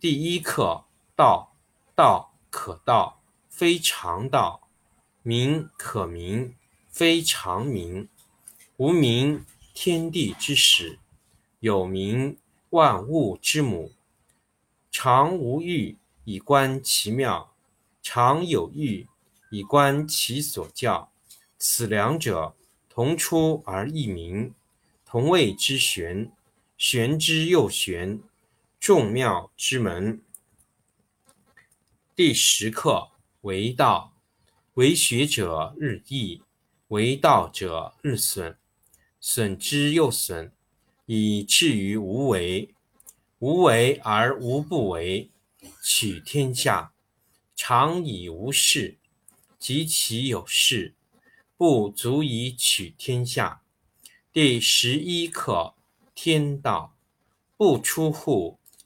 第一课：道，道可道，非常道；名可名，非常名。无名，天地之始；有名，万物之母。常无欲，以观其妙；常有欲，以观其所教。此两者，同出而异名，同谓之玄。玄之又玄。众妙之门。第十课：为道，为学者日益，为道者日损，损之又损，以至于无为。无为而无不为，取天下常以无事，及其有事，不足以取天下。第十一课：天道，不出户。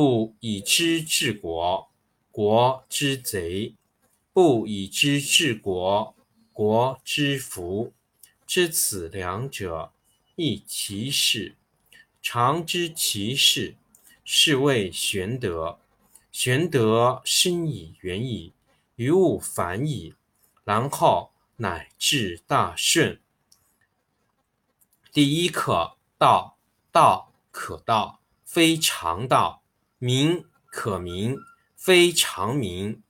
故以知治国，国之贼；不以知治国，国之福。知此两者，亦其事。常知其事，是谓玄德。玄德深以远矣，于物反矣，然后乃至大顺。第一课：道，道可道，非常道。名可名，非常名。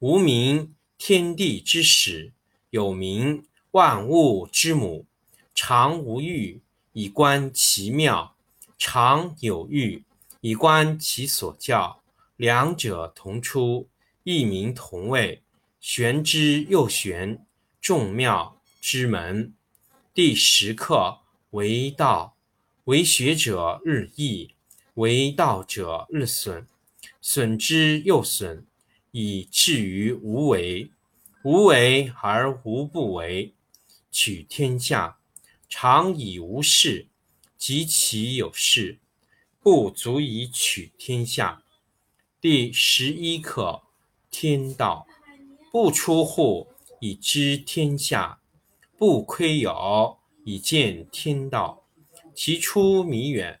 无名，天地之始；有名，万物之母。常无欲，以观其妙；常有欲，以观其所教。两者同出，异名同谓，玄之又玄。众妙之门。第十课：为道，为学者日益。为道者日损，损之又损，以至于无为。无为而无不为，取天下常以无事，及其有事，不足以取天下。第十一课：天道，不出户，以知天下；不窥牖，以见天道。其出弥远。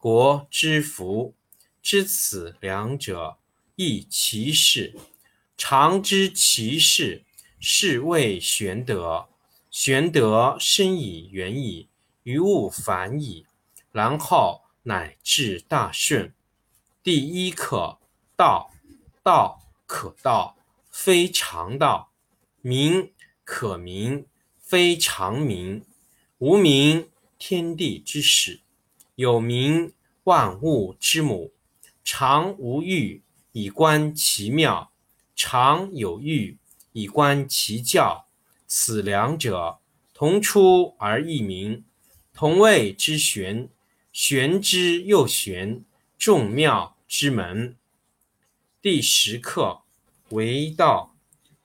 国之福，知此两者，亦其事。常知其事，是谓玄德。玄德深以，远矣，于物反矣，然后乃至大顺。第一课，道。道可道，非常道；名可名，非常名。无名，天地之始；有名，万物之母。常无欲，以观其妙；常有欲，以观其教。此两者，同出而异名，同谓之玄。玄之又玄，众妙之门。第十课，为道，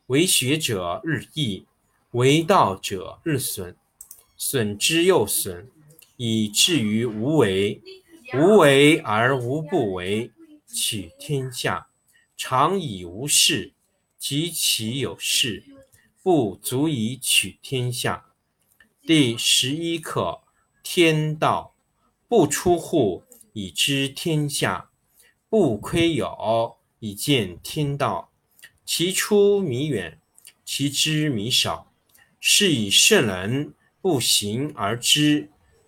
为学者日益，为道者日损，损之又损，以至于无为。无为而无不为，取天下常以无事，及其有事，不足以取天下。第十一课，天道不出户，以知天下；不窥有。以见天道，其出弥远，其知弥少。是以圣人不行而知，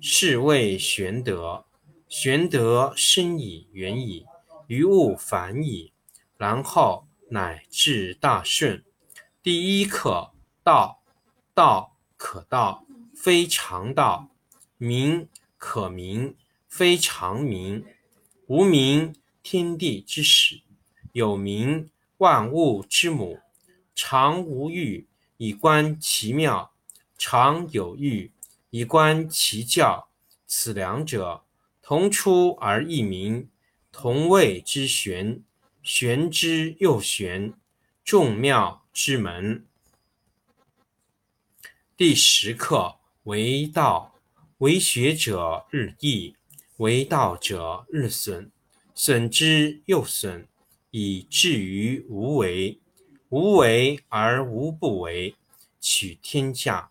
是谓玄德。玄德深矣，远矣，于物反矣，然后乃至大顺。第一课，道。道可道，非常道；名可名，非常名。无名。天地之始，有名；万物之母。常无欲，以观其妙；常有欲，以观其教。此两者，同出而异名，同谓之玄。玄之又玄，众妙之门。第十课，为道，为学者日益，为道者日损。损之又损，以至于无为。无为而无不为，取天下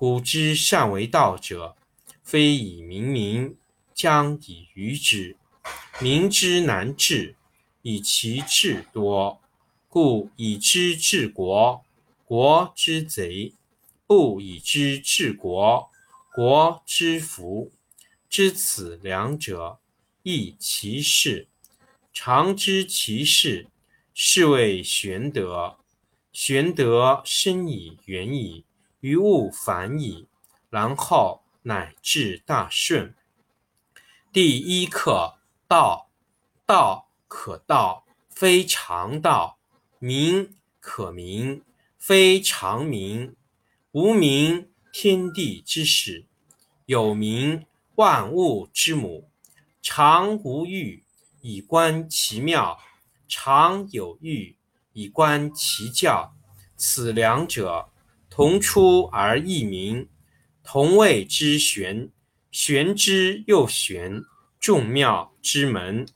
古之善为道者，非以明民，将以愚之。民之难治，以其智多；故以知治国，国之贼；不以知治国，国之福。知此两者，亦其事。常知其事，是谓玄德。玄德深以，远矣，于物反矣，然后乃至大顺。第一课：道。道可道，非常道；名可名，非常名。无名，天地之始；有名。万物之母，常无欲，以观其妙；常有欲，以观其教。此两者，同出而异名，同谓之玄。玄之又玄，众妙之门。